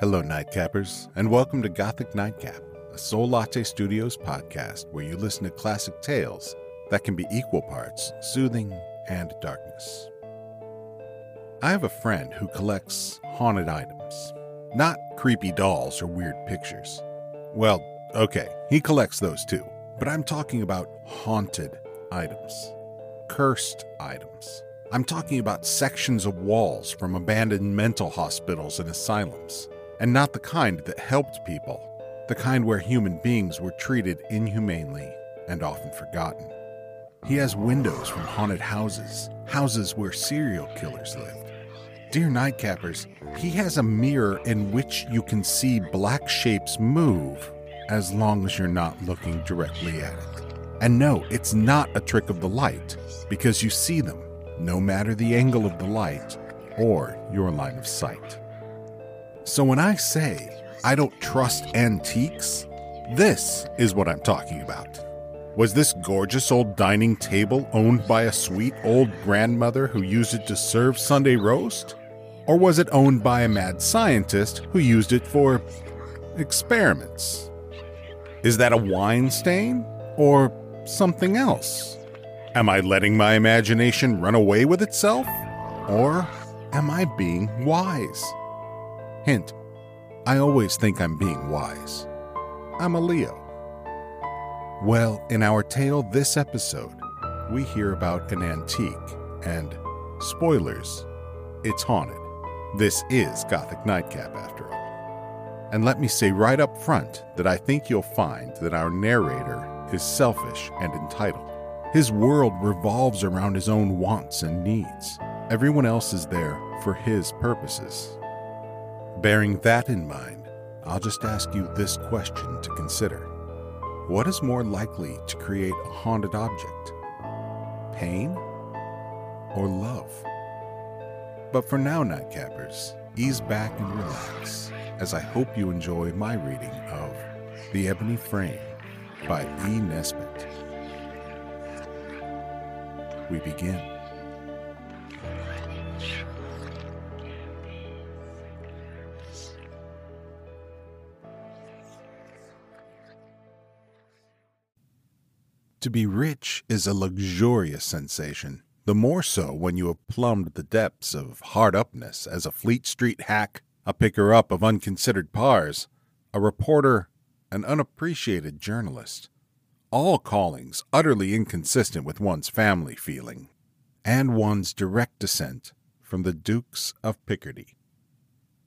Hello, Nightcappers, and welcome to Gothic Nightcap, a Soullatte Studios podcast where you listen to classic tales that can be equal parts soothing and darkness. I have a friend who collects haunted items, not creepy dolls or weird pictures. Well, okay, he collects those too, but I'm talking about haunted items, cursed items. I'm talking about sections of walls from abandoned mental hospitals and asylums, and not the kind that helped people, the kind where human beings were treated inhumanely and often forgotten. He has windows from haunted houses, houses where serial killers lived. Dear Nightcappers, he has a mirror in which you can see black shapes move as long as you're not looking directly at it. And no, it's not a trick of the light, because you see them no matter the angle of the light or your line of sight. So when I say I don't trust antiques, this is what I'm talking about. Was this gorgeous old dining table owned by a sweet old grandmother who used it to serve Sunday roast? Or was it owned by a mad scientist who used it for experiments? Is that a wine stain or something else? Am I letting my imagination run away with itself? Or am I being wise? Hint I always think I'm being wise. I'm a Leo. Well, in our tale this episode, we hear about an antique, and spoilers, it's haunted. This is Gothic Nightcap, after all. And let me say right up front that I think you'll find that our narrator is selfish and entitled. His world revolves around his own wants and needs. Everyone else is there for his purposes. Bearing that in mind, I'll just ask you this question to consider What is more likely to create a haunted object? Pain or love? But for now, Nightcappers, ease back and relax as I hope you enjoy my reading of The Ebony Frame by E. Nesbit we begin. To be rich is a luxurious sensation, the more so when you have plumbed the depths of hard upness as a Fleet Street hack, a picker up of unconsidered pars, a reporter, an unappreciated journalist all callings utterly inconsistent with one's family feeling, and one's direct descent from the Dukes of Picardy.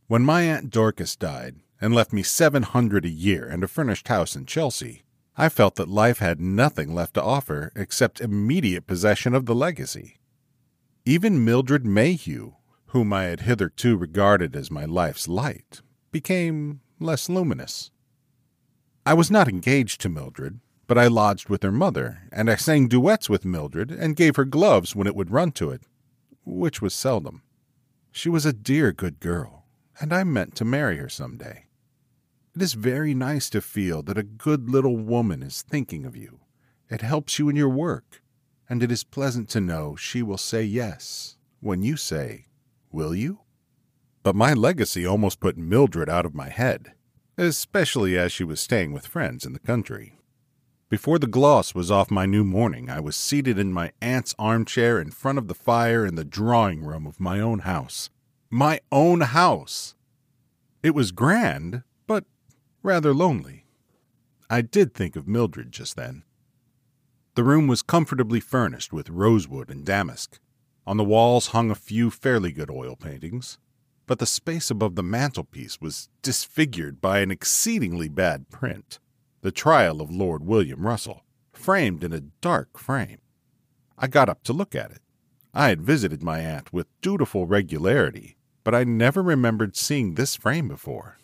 When my Aunt Dorcas died and left me seven hundred a year and a furnished house in Chelsea, I felt that life had nothing left to offer except immediate possession of the legacy. Even Mildred Mayhew, whom I had hitherto regarded as my life's light, became less luminous. I was not engaged to Mildred, but I lodged with her mother, and I sang duets with Mildred and gave her gloves when it would run to it, which was seldom. She was a dear good girl, and I meant to marry her some day. It is very nice to feel that a good little woman is thinking of you. It helps you in your work, and it is pleasant to know she will say yes when you say, Will you? But my legacy almost put Mildred out of my head, especially as she was staying with friends in the country. Before the gloss was off my new mourning, I was seated in my aunt's armchair in front of the fire in the drawing room of my own house. My own house! It was grand, rather lonely. I did think of Mildred just then. The room was comfortably furnished with rosewood and damask. On the walls hung a few fairly good oil paintings, but the space above the mantelpiece was disfigured by an exceedingly bad print. The Trial of Lord William Russell, framed in a dark frame. I got up to look at it. I had visited my aunt with dutiful regularity, but I never remembered seeing this frame before.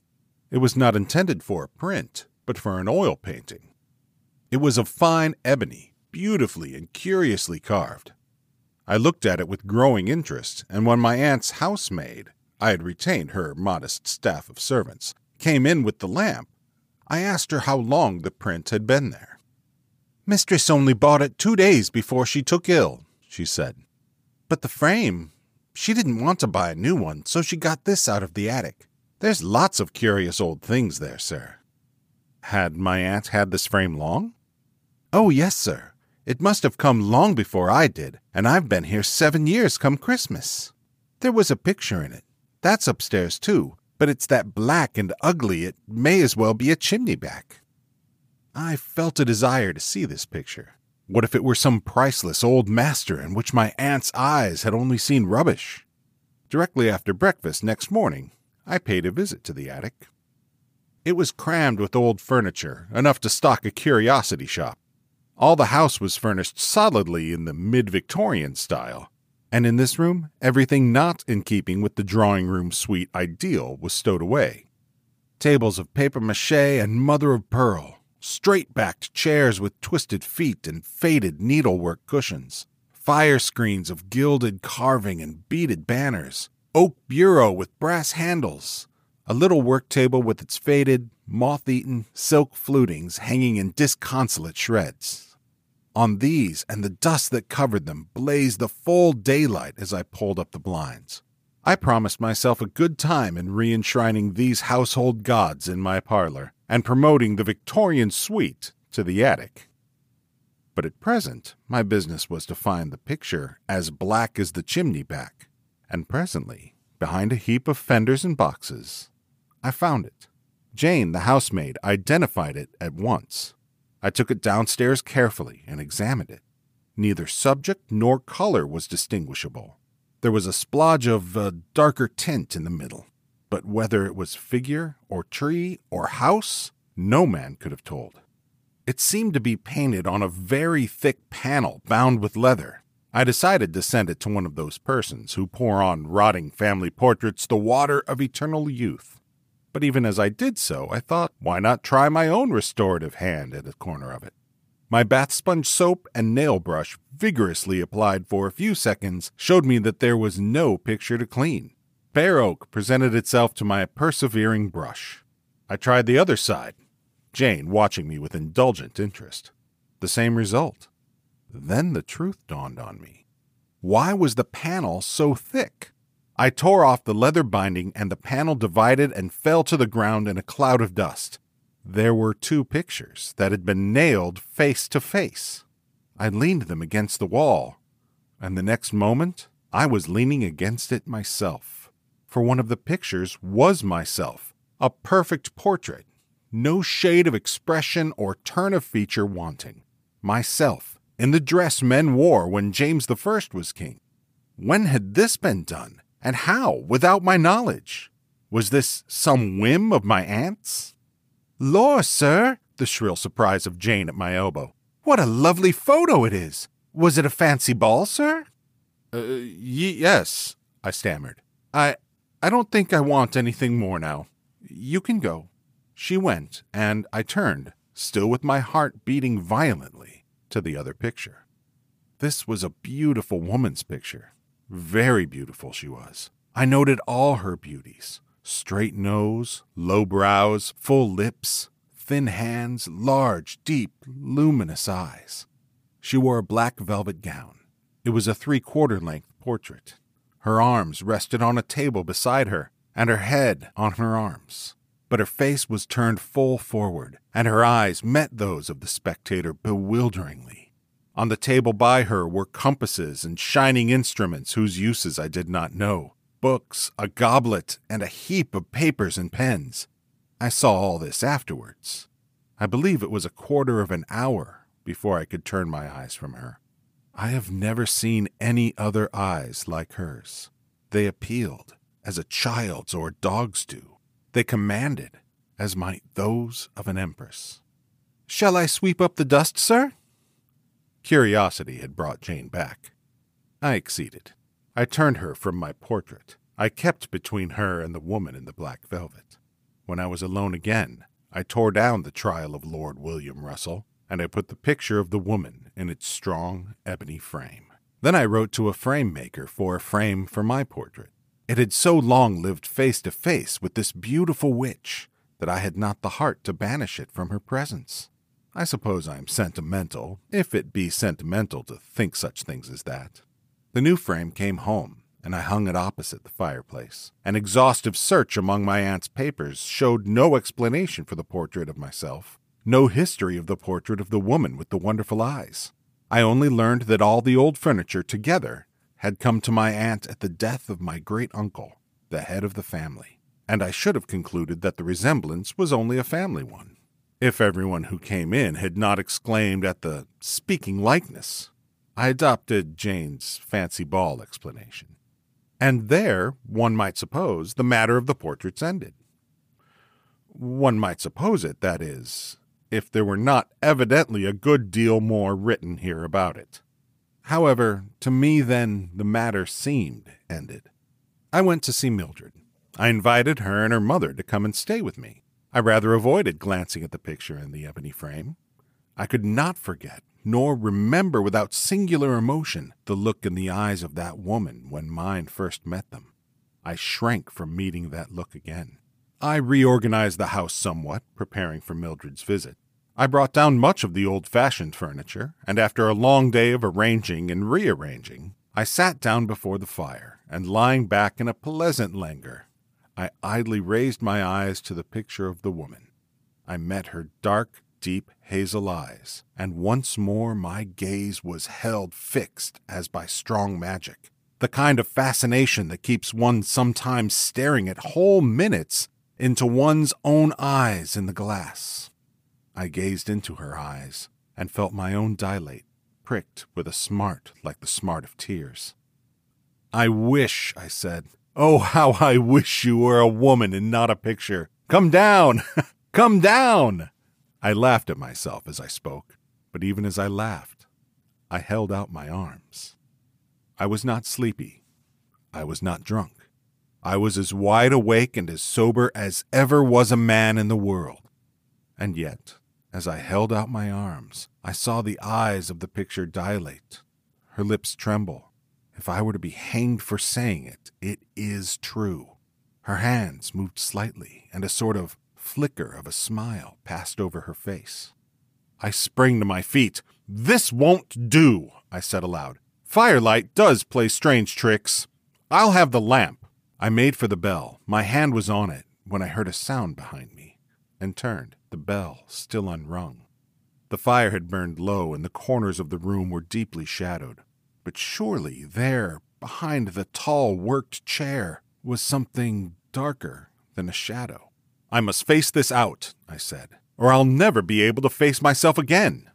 It was not intended for a print, but for an oil painting. It was of fine ebony, beautifully and curiously carved. I looked at it with growing interest, and when my aunt's housemaid, I had retained her modest staff of servants, came in with the lamp, I asked her how long the print had been there. Mistress only bought it two days before she took ill, she said. But the frame, she didn't want to buy a new one, so she got this out of the attic. There's lots of curious old things there, sir. Had my aunt had this frame long? Oh, yes, sir. It must have come long before I did, and I've been here seven years come Christmas. There was a picture in it. That's upstairs, too, but it's that black and ugly it may as well be a chimney back. I felt a desire to see this picture. What if it were some priceless old master in which my aunt's eyes had only seen rubbish? Directly after breakfast next morning, I paid a visit to the attic. It was crammed with old furniture, enough to stock a curiosity shop. All the house was furnished solidly in the mid Victorian style, and in this room, everything not in keeping with the drawing room suite ideal was stowed away. Tables of papier mache and mother of pearl, straight backed chairs with twisted feet and faded needlework cushions, fire screens of gilded carving and beaded banners, oak bureau with brass handles, a little work table with its faded, moth eaten silk flutings hanging in disconsolate shreds. On these and the dust that covered them blazed the full daylight as I pulled up the blinds. I promised myself a good time in re enshrining these household gods in my parlor and promoting the Victorian suite to the attic. But at present, my business was to find the picture as black as the chimney back, and presently, behind a heap of fenders and boxes, I found it. Jane, the housemaid, identified it at once. I took it downstairs carefully and examined it. Neither subject nor color was distinguishable. There was a splodge of a darker tint in the middle, but whether it was figure or tree or house, no man could have told. It seemed to be painted on a very thick panel bound with leather. I decided to send it to one of those persons who pour on rotting family portraits the water of eternal youth. But even as I did so, I thought, why not try my own restorative hand at a corner of it? My bath sponge soap and nail brush, vigorously applied for a few seconds, showed me that there was no picture to clean. Bare oak presented itself to my persevering brush. I tried the other side, Jane watching me with indulgent interest. The same result. Then the truth dawned on me. Why was the panel so thick? I tore off the leather binding, and the panel divided and fell to the ground in a cloud of dust. There were two pictures that had been nailed face to face. I leaned them against the wall, and the next moment I was leaning against it myself. For one of the pictures was myself, a perfect portrait, no shade of expression or turn of feature wanting. Myself, in the dress men wore when James First was king. When had this been done? And how, without my knowledge? Was this some whim of my aunt's? Lor, sir, the shrill surprise of Jane at my elbow. What a lovely photo it is! Was it a fancy ball, sir? Uh, y- yes, I stammered. I, I don't think I want anything more now. You can go. She went, and I turned, still with my heart beating violently, to the other picture. This was a beautiful woman's picture, very beautiful she was. I noted all her beauties straight nose, low brows, full lips, thin hands, large, deep, luminous eyes. She wore a black velvet gown. It was a three quarter length portrait. Her arms rested on a table beside her, and her head on her arms. But her face was turned full forward, and her eyes met those of the spectator bewilderingly. On the table by her were compasses and shining instruments whose uses I did not know, books, a goblet, and a heap of papers and pens. I saw all this afterwards. I believe it was a quarter of an hour before I could turn my eyes from her. I have never seen any other eyes like hers. They appealed as a child's or a dog's do. They commanded as might those of an empress. Shall I sweep up the dust, sir? Curiosity had brought Jane back. I acceded. I turned her from my portrait. I kept between her and the woman in the black velvet. When I was alone again, I tore down the trial of Lord William Russell, and I put the picture of the woman in its strong ebony frame. Then I wrote to a frame maker for a frame for my portrait. It had so long lived face to face with this beautiful witch that I had not the heart to banish it from her presence. I suppose I am sentimental, if it be sentimental to think such things as that. The new frame came home, and I hung it opposite the fireplace. An exhaustive search among my aunt's papers showed no explanation for the portrait of myself, no history of the portrait of the woman with the wonderful eyes. I only learned that all the old furniture together had come to my aunt at the death of my great uncle, the head of the family, and I should have concluded that the resemblance was only a family one, if everyone who came in had not exclaimed at the speaking likeness. I adopted Jane's fancy ball explanation. And there, one might suppose, the matter of the portraits ended. One might suppose it, that is, if there were not evidently a good deal more written here about it. However, to me then the matter seemed ended. I went to see Mildred. I invited her and her mother to come and stay with me. I rather avoided glancing at the picture in the ebony frame. I could not forget, nor remember without singular emotion, the look in the eyes of that woman when mine first met them. I shrank from meeting that look again. I reorganized the house somewhat, preparing for Mildred's visit. I brought down much of the old fashioned furniture, and after a long day of arranging and rearranging, I sat down before the fire, and lying back in a pleasant languor, I idly raised my eyes to the picture of the woman. I met her dark, deep hazel eyes, and once more my gaze was held fixed as by strong magic. The kind of fascination that keeps one sometimes staring at whole minutes into one's own eyes in the glass. I gazed into her eyes and felt my own dilate, pricked with a smart like the smart of tears. I wish, I said, oh, how I wish you were a woman and not a picture. Come down! Come down! I laughed at myself as I spoke, but even as I laughed, I held out my arms. I was not sleepy. I was not drunk. I was as wide awake and as sober as ever was a man in the world. And yet, as I held out my arms, I saw the eyes of the picture dilate, her lips tremble. If I were to be hanged for saying it, it is true. Her hands moved slightly, and a sort of flicker of a smile passed over her face. I sprang to my feet. This won't do, I said aloud. Firelight does play strange tricks. I'll have the lamp. I made for the bell. My hand was on it when I heard a sound behind me and turned, the bell still unrung. The fire had burned low and the corners of the room were deeply shadowed. But surely there, behind the tall worked chair, was something darker than a shadow. I must face this out, I said, or I'll never be able to face myself again.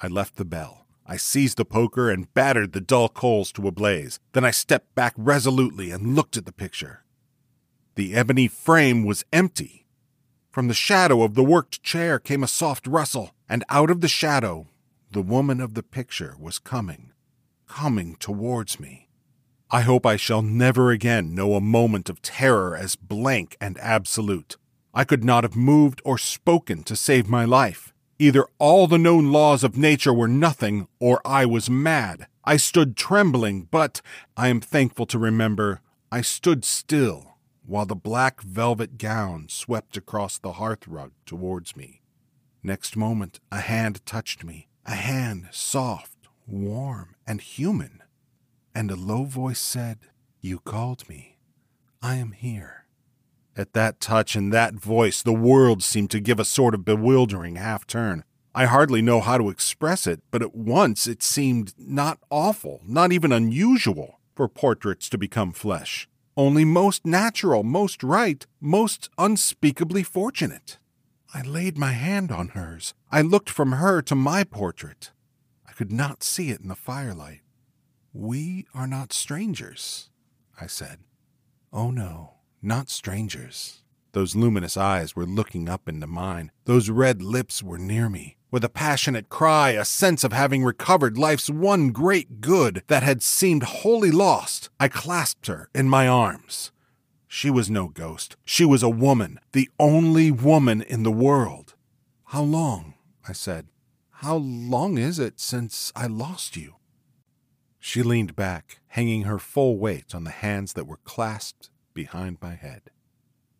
I left the bell. I seized the poker and battered the dull coals to a blaze. Then I stepped back resolutely and looked at the picture. The ebony frame was empty. From the shadow of the worked chair came a soft rustle, and out of the shadow, the woman of the picture was coming, coming towards me. I hope I shall never again know a moment of terror as blank and absolute. I could not have moved or spoken to save my life. Either all the known laws of nature were nothing, or I was mad. I stood trembling, but I am thankful to remember I stood still while the black velvet gown swept across the hearthrug towards me. Next moment, a hand touched me, a hand soft, warm, and human, and a low voice said, You called me. I am here. At that touch and that voice, the world seemed to give a sort of bewildering half turn. I hardly know how to express it, but at once it seemed not awful, not even unusual, for portraits to become flesh. Only most natural, most right, most unspeakably fortunate. I laid my hand on hers. I looked from her to my portrait. I could not see it in the firelight. We are not strangers, I said. Oh no, not strangers. Those luminous eyes were looking up into mine. Those red lips were near me. With a passionate cry, a sense of having recovered life's one great good that had seemed wholly lost, I clasped her in my arms. She was no ghost. She was a woman, the only woman in the world. How long? I said. How long is it since I lost you? She leaned back, hanging her full weight on the hands that were clasped behind my head.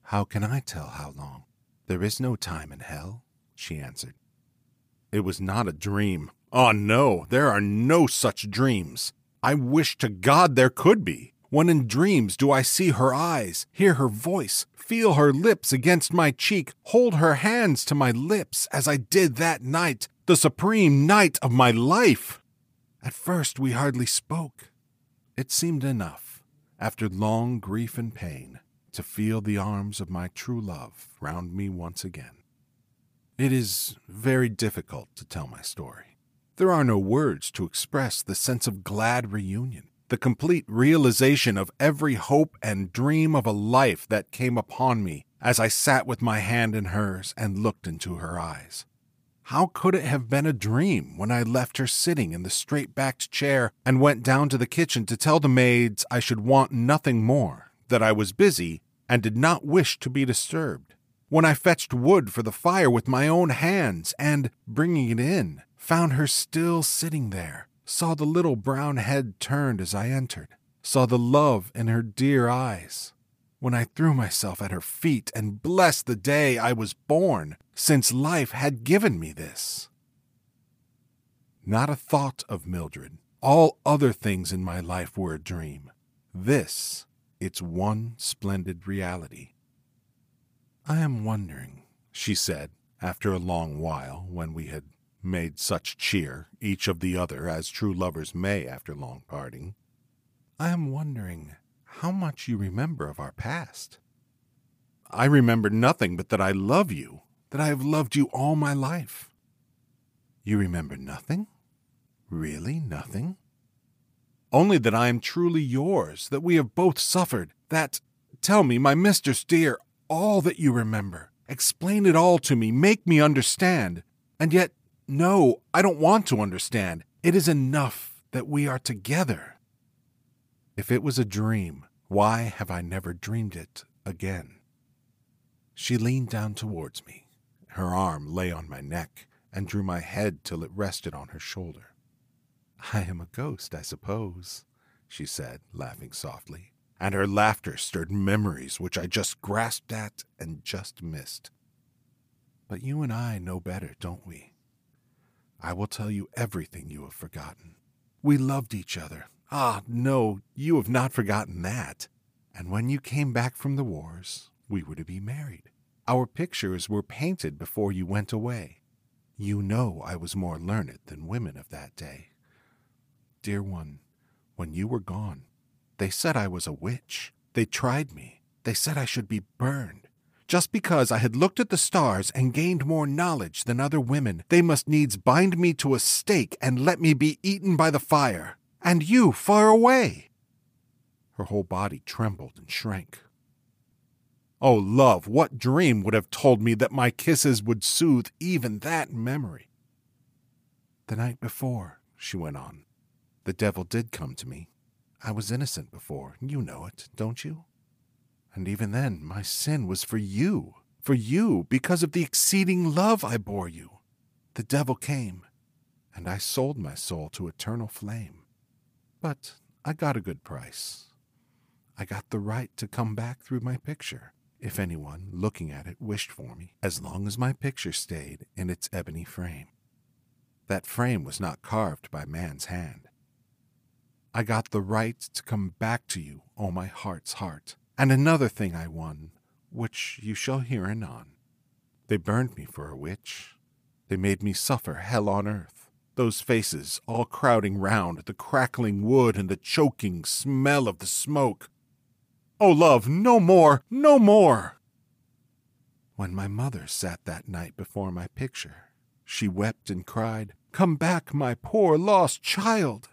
How can I tell how long? There is no time in hell, she answered. It was not a dream. Oh, no, there are no such dreams. I wish to God there could be. when in dreams do I see her eyes, hear her voice, feel her lips against my cheek, hold her hands to my lips as I did that night, the supreme night of my life. At first we hardly spoke. It seemed enough, after long grief and pain, to feel the arms of my true love round me once again. It is very difficult to tell my story. There are no words to express the sense of glad reunion, the complete realization of every hope and dream of a life that came upon me as I sat with my hand in hers and looked into her eyes. How could it have been a dream when I left her sitting in the straight backed chair and went down to the kitchen to tell the maids I should want nothing more, that I was busy and did not wish to be disturbed? When I fetched wood for the fire with my own hands and, bringing it in, found her still sitting there, saw the little brown head turned as I entered, saw the love in her dear eyes, when I threw myself at her feet and blessed the day I was born, since life had given me this. Not a thought of Mildred. All other things in my life were a dream. This, its one splendid reality. I am wondering, she said, after a long while, when we had made such cheer, each of the other, as true lovers may after long parting. I am wondering how much you remember of our past. I remember nothing but that I love you, that I have loved you all my life. You remember nothing? Really nothing? Only that I am truly yours, that we have both suffered, that, tell me, my mistress dear, all that you remember. Explain it all to me, make me understand. And yet, no, I don't want to understand. It is enough that we are together. If it was a dream, why have I never dreamed it again? She leaned down towards me. Her arm lay on my neck and drew my head till it rested on her shoulder. I am a ghost, I suppose, she said, laughing softly, and her laughter stirred memories which I just grasped at and just missed. But you and I know better, don't we? I will tell you everything you have forgotten. We loved each other. Ah, no, you have not forgotten that. And when you came back from the wars, we were to be married. Our pictures were painted before you went away. You know I was more learned than women of that day. Dear one, when you were gone, they said I was a witch. They tried me. They said I should be burned. Just because I had looked at the stars and gained more knowledge than other women, they must needs bind me to a stake and let me be eaten by the fire. And you far away. Her whole body trembled and shrank. Oh, love, what dream would have told me that my kisses would soothe even that memory? The night before, she went on, the devil did come to me. I was innocent before, you know it, don't you? And even then, my sin was for you, for you, because of the exceeding love I bore you. The devil came, and I sold my soul to eternal flame. But I got a good price. I got the right to come back through my picture if anyone looking at it wished for me, as long as my picture stayed in its ebony frame. That frame was not carved by man's hand. I got the right to come back to you, O my heart's heart. And another thing I won, which you shall hear anon. They burned me for a witch. They made me suffer hell on earth. Those faces all crowding round the crackling wood and the choking smell of the smoke Oh, love, no more, no more! When my mother sat that night before my picture, she wept and cried, Come back, my poor lost child!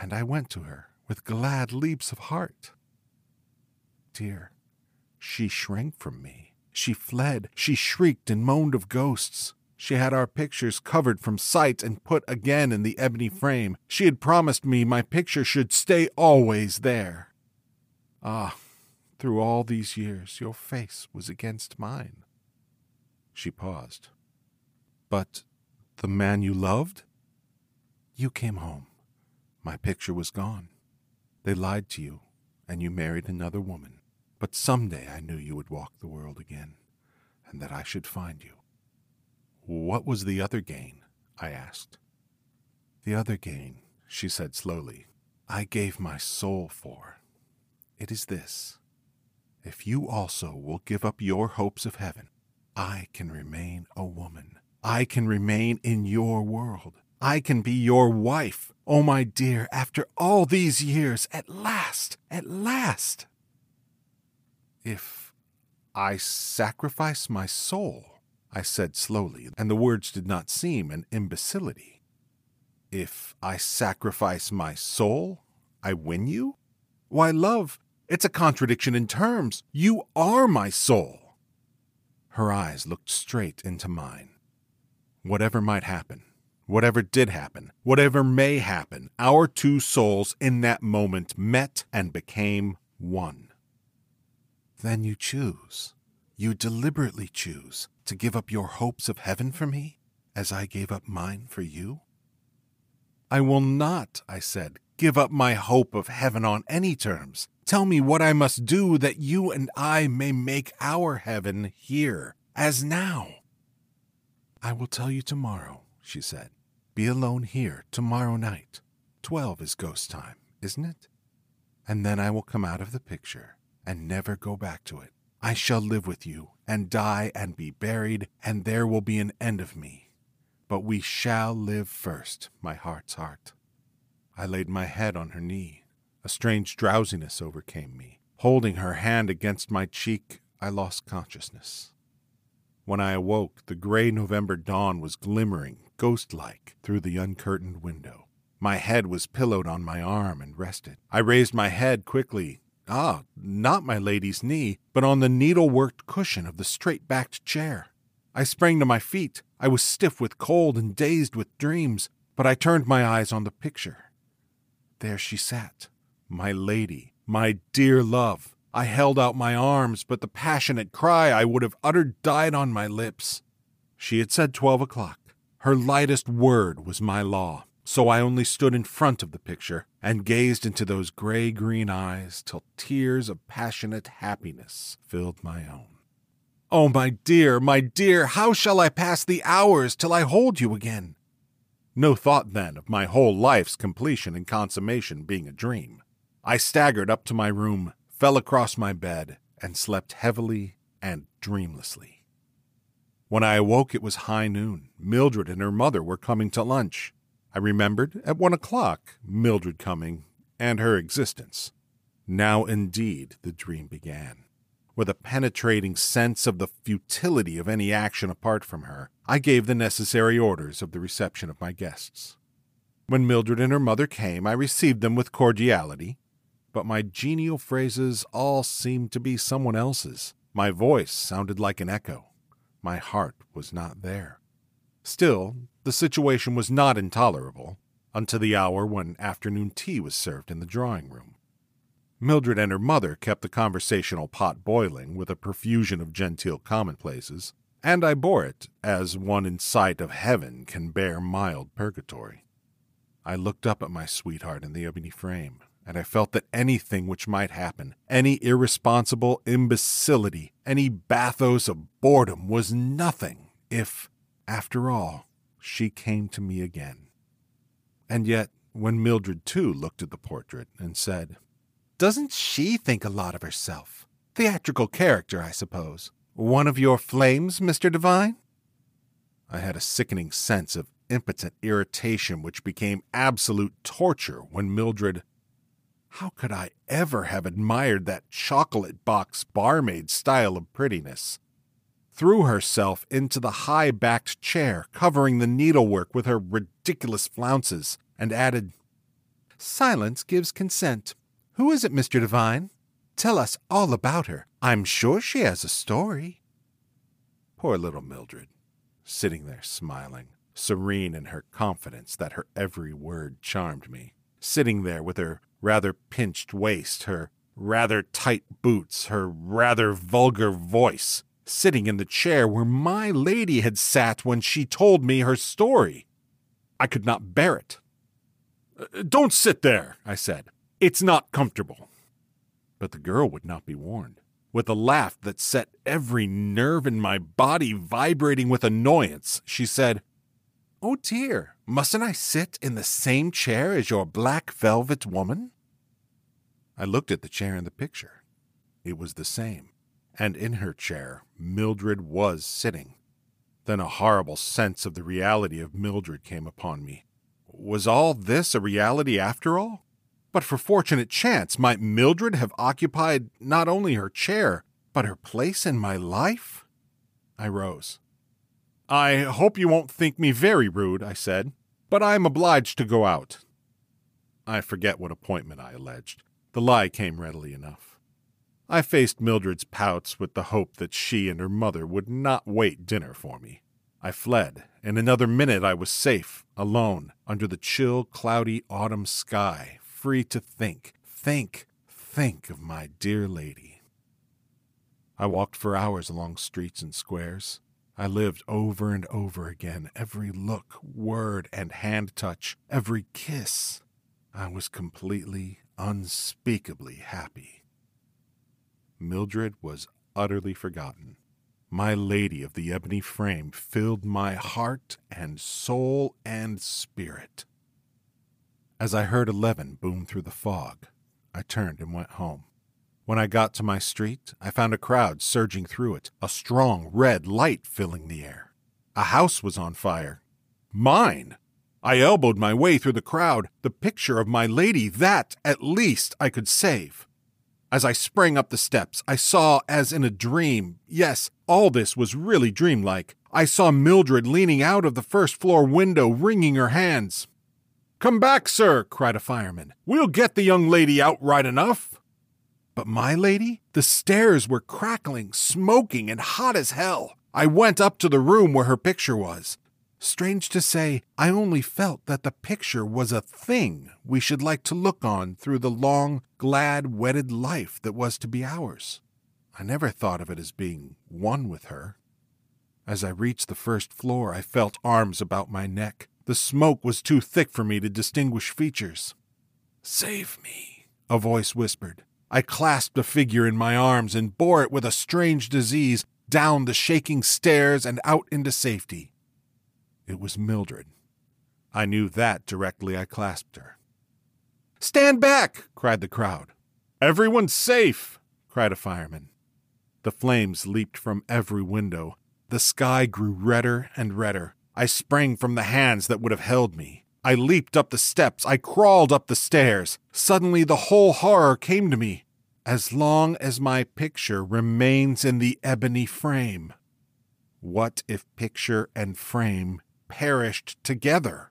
And I went to her with glad leaps of heart. Dear, she shrank from me. She fled. She shrieked and moaned of ghosts. She had our pictures covered from sight and put again in the ebony frame. She had promised me my picture should stay always there. Ah, through all these years, your face was against mine. She paused. But the man you loved? You came home. My picture was gone. They lied to you, and you married another woman. But someday I knew you would walk the world again, and that I should find you. What was the other gain? I asked. The other gain, she said slowly, I gave my soul for. It is this if you also will give up your hopes of heaven, I can remain a woman. I can remain in your world. I can be your wife. Oh, my dear, after all these years, at last, at last. If I sacrifice my soul, I said slowly, and the words did not seem an imbecility. If I sacrifice my soul, I win you? Why, love, it's a contradiction in terms. You are my soul. Her eyes looked straight into mine. Whatever might happen, whatever did happen, whatever may happen, our two souls in that moment met and became one. Then you choose. You deliberately choose to give up your hopes of heaven for me, as I gave up mine for you? I will not, I said, give up my hope of heaven on any terms. Tell me what I must do that you and I may make our heaven here, as now. I will tell you tomorrow, she said. Be alone here tomorrow night. Twelve is ghost time, isn't it? And then I will come out of the picture and never go back to it. I shall live with you and die and be buried, and there will be an end of me. But we shall live first, my heart's heart. I laid my head on her knee. A strange drowsiness overcame me. Holding her hand against my cheek, I lost consciousness. When I awoke, the gray November dawn was glimmering, ghost like, through the uncurtained window. My head was pillowed on my arm and rested. I raised my head quickly. Ah, not my lady's knee, but on the needle-worked cushion of the straight-backed chair. I sprang to my feet. I was stiff with cold and dazed with dreams, but I turned my eyes on the picture. There she sat, my lady, my dear love. I held out my arms, but the passionate cry I would have uttered died on my lips. She had said twelve o'clock. Her lightest word was my law, so I only stood in front of the picture and gazed into those gray green eyes till tears of passionate happiness filled my own. Oh, my dear, my dear, how shall I pass the hours till I hold you again? No thought then of my whole life's completion and consummation being a dream. I staggered up to my room, fell across my bed, and slept heavily and dreamlessly. When I awoke, it was high noon. Mildred and her mother were coming to lunch. I remembered, at one o'clock, Mildred coming and her existence. Now indeed the dream began. With a penetrating sense of the futility of any action apart from her, I gave the necessary orders of the reception of my guests. When Mildred and her mother came, I received them with cordiality, but my genial phrases all seemed to be someone else's. My voice sounded like an echo. My heart was not there. Still, the situation was not intolerable until the hour when afternoon tea was served in the drawing room. Mildred and her mother kept the conversational pot boiling with a profusion of genteel commonplaces, and I bore it as one in sight of heaven can bear mild purgatory. I looked up at my sweetheart in the ebony frame, and I felt that anything which might happen, any irresponsible imbecility, any bathos of boredom was nothing if, after all, she came to me again. And yet, when Mildred too looked at the portrait and said, doesn't she think a lot of herself? Theatrical character, I suppose. One of your flames, Mr. Devine? I had a sickening sense of impotent irritation which became absolute torture when Mildred. How could I ever have admired that chocolate box barmaid style of prettiness? Threw herself into the high backed chair, covering the needlework with her ridiculous flounces, and added, Silence gives consent. Who is it, Mr. Devine? Tell us all about her. I'm sure she has a story. Poor little Mildred, sitting there smiling, serene in her confidence that her every word charmed me, sitting there with her rather pinched waist, her rather tight boots, her rather vulgar voice, sitting in the chair where my lady had sat when she told me her story. I could not bear it. Uh, don't sit there, I said. It's not comfortable. But the girl would not be warned. With a laugh that set every nerve in my body vibrating with annoyance, she said, Oh dear, mustn't I sit in the same chair as your black velvet woman? I looked at the chair in the picture. It was the same, and in her chair, Mildred was sitting. Then a horrible sense of the reality of Mildred came upon me. Was all this a reality after all? But for fortunate chance, might Mildred have occupied not only her chair, but her place in my life? I rose. I hope you won't think me very rude, I said, but I am obliged to go out. I forget what appointment I alleged. The lie came readily enough. I faced Mildred's pouts with the hope that she and her mother would not wait dinner for me. I fled. In another minute, I was safe, alone, under the chill, cloudy autumn sky, free to think, think, think of my dear lady. I walked for hours along streets and squares. I lived over and over again every look, word, and hand touch, every kiss. I was completely, unspeakably happy. Mildred was utterly forgotten. My lady of the ebony frame filled my heart and soul and spirit. As I heard eleven boom through the fog, I turned and went home. When I got to my street, I found a crowd surging through it, a strong red light filling the air. A house was on fire. Mine! I elbowed my way through the crowd, the picture of my lady, that, at least, I could save. As I sprang up the steps, I saw as in a dream, yes, all this was really dreamlike. I saw Mildred leaning out of the first floor window, wringing her hands. Come back, sir, cried a fireman. We'll get the young lady out right enough. But my lady? The stairs were crackling, smoking, and hot as hell. I went up to the room where her picture was. Strange to say, I only felt that the picture was a thing we should like to look on through the long, glad, wedded life that was to be ours. I never thought of it as being one with her. As I reached the first floor, I felt arms about my neck. The smoke was too thick for me to distinguish features. Save me, a voice whispered. I clasped the figure in my arms and bore it with a strange disease down the shaking stairs and out into safety. It was Mildred. I knew that directly I clasped her. Stand back! cried the crowd. Everyone's safe! cried a fireman. The flames leaped from every window. The sky grew redder and redder. I sprang from the hands that would have held me. I leaped up the steps. I crawled up the stairs. Suddenly, the whole horror came to me. As long as my picture remains in the ebony frame. What if picture and frame perished together?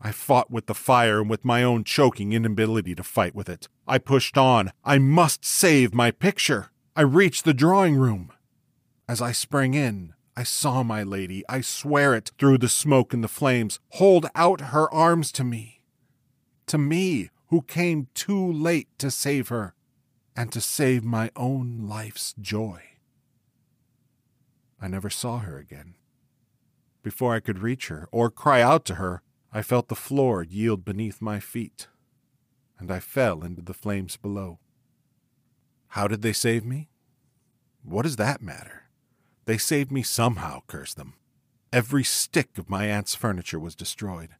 I fought with the fire and with my own choking inability to fight with it. I pushed on. I must save my picture. I reached the drawing room. As I sprang in, I saw my lady, I swear it, through the smoke and the flames, hold out her arms to me. To me, who came too late to save her, and to save my own life's joy. I never saw her again. Before I could reach her or cry out to her, I felt the floor yield beneath my feet, and I fell into the flames below. How did they save me? What does that matter? They saved me somehow, curse them. Every stick of my aunt's furniture was destroyed.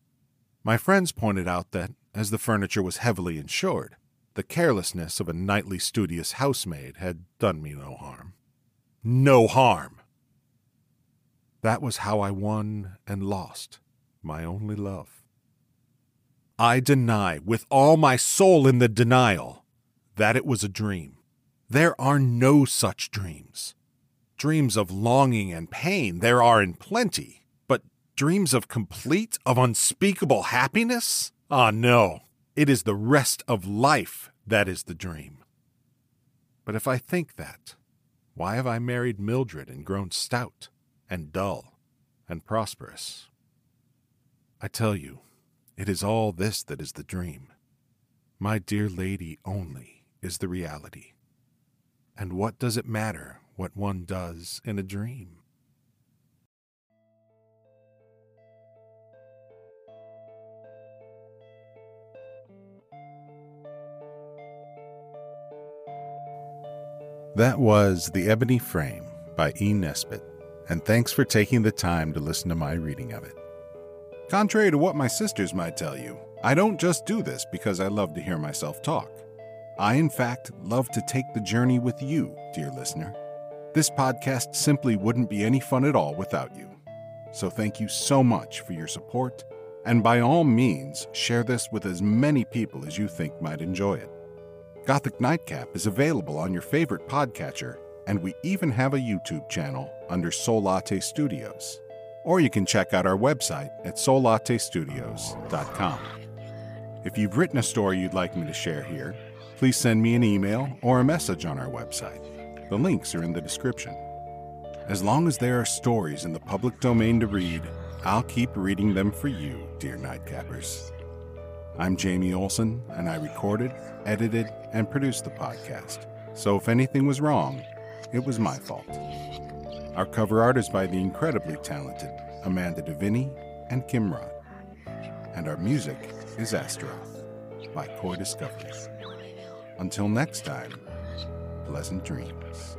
My friends pointed out that, as the furniture was heavily insured, the carelessness of a nightly studious housemaid had done me no harm. No harm! That was how I won and lost my only love. I deny, with all my soul in the denial, that it was a dream. There are no such dreams. Dreams of longing and pain there are in plenty, but dreams of complete, of unspeakable happiness? Ah, no. It is the rest of life that is the dream. But if I think that, why have I married Mildred and grown stout and dull and prosperous? I tell you, it is all this that is the dream. My dear lady only is the reality. And what does it matter what one does in a dream. That was The Ebony Frame by E. Nesbit, and thanks for taking the time to listen to my reading of it. Contrary to what my sisters might tell you, I don't just do this because I love to hear myself talk. I, in fact, love to take the journey with you, dear listener. This podcast simply wouldn't be any fun at all without you. So thank you so much for your support, and by all means, share this with as many people as you think might enjoy it. Gothic Nightcap is available on your favorite podcatcher, and we even have a YouTube channel under Soullatte Studios. Or you can check out our website at soullattestudios.com. If you've written a story you'd like me to share here, please send me an email or a message on our website. The links are in the description. As long as there are stories in the public domain to read, I'll keep reading them for you, dear Nightcappers. I'm Jamie Olson, and I recorded, edited, and produced the podcast. So if anything was wrong, it was my fault. Our cover art is by the incredibly talented Amanda DeViney and Kim Rott. And our music is Astaroth by Koi-discovery. Until next time, pleasant dreams.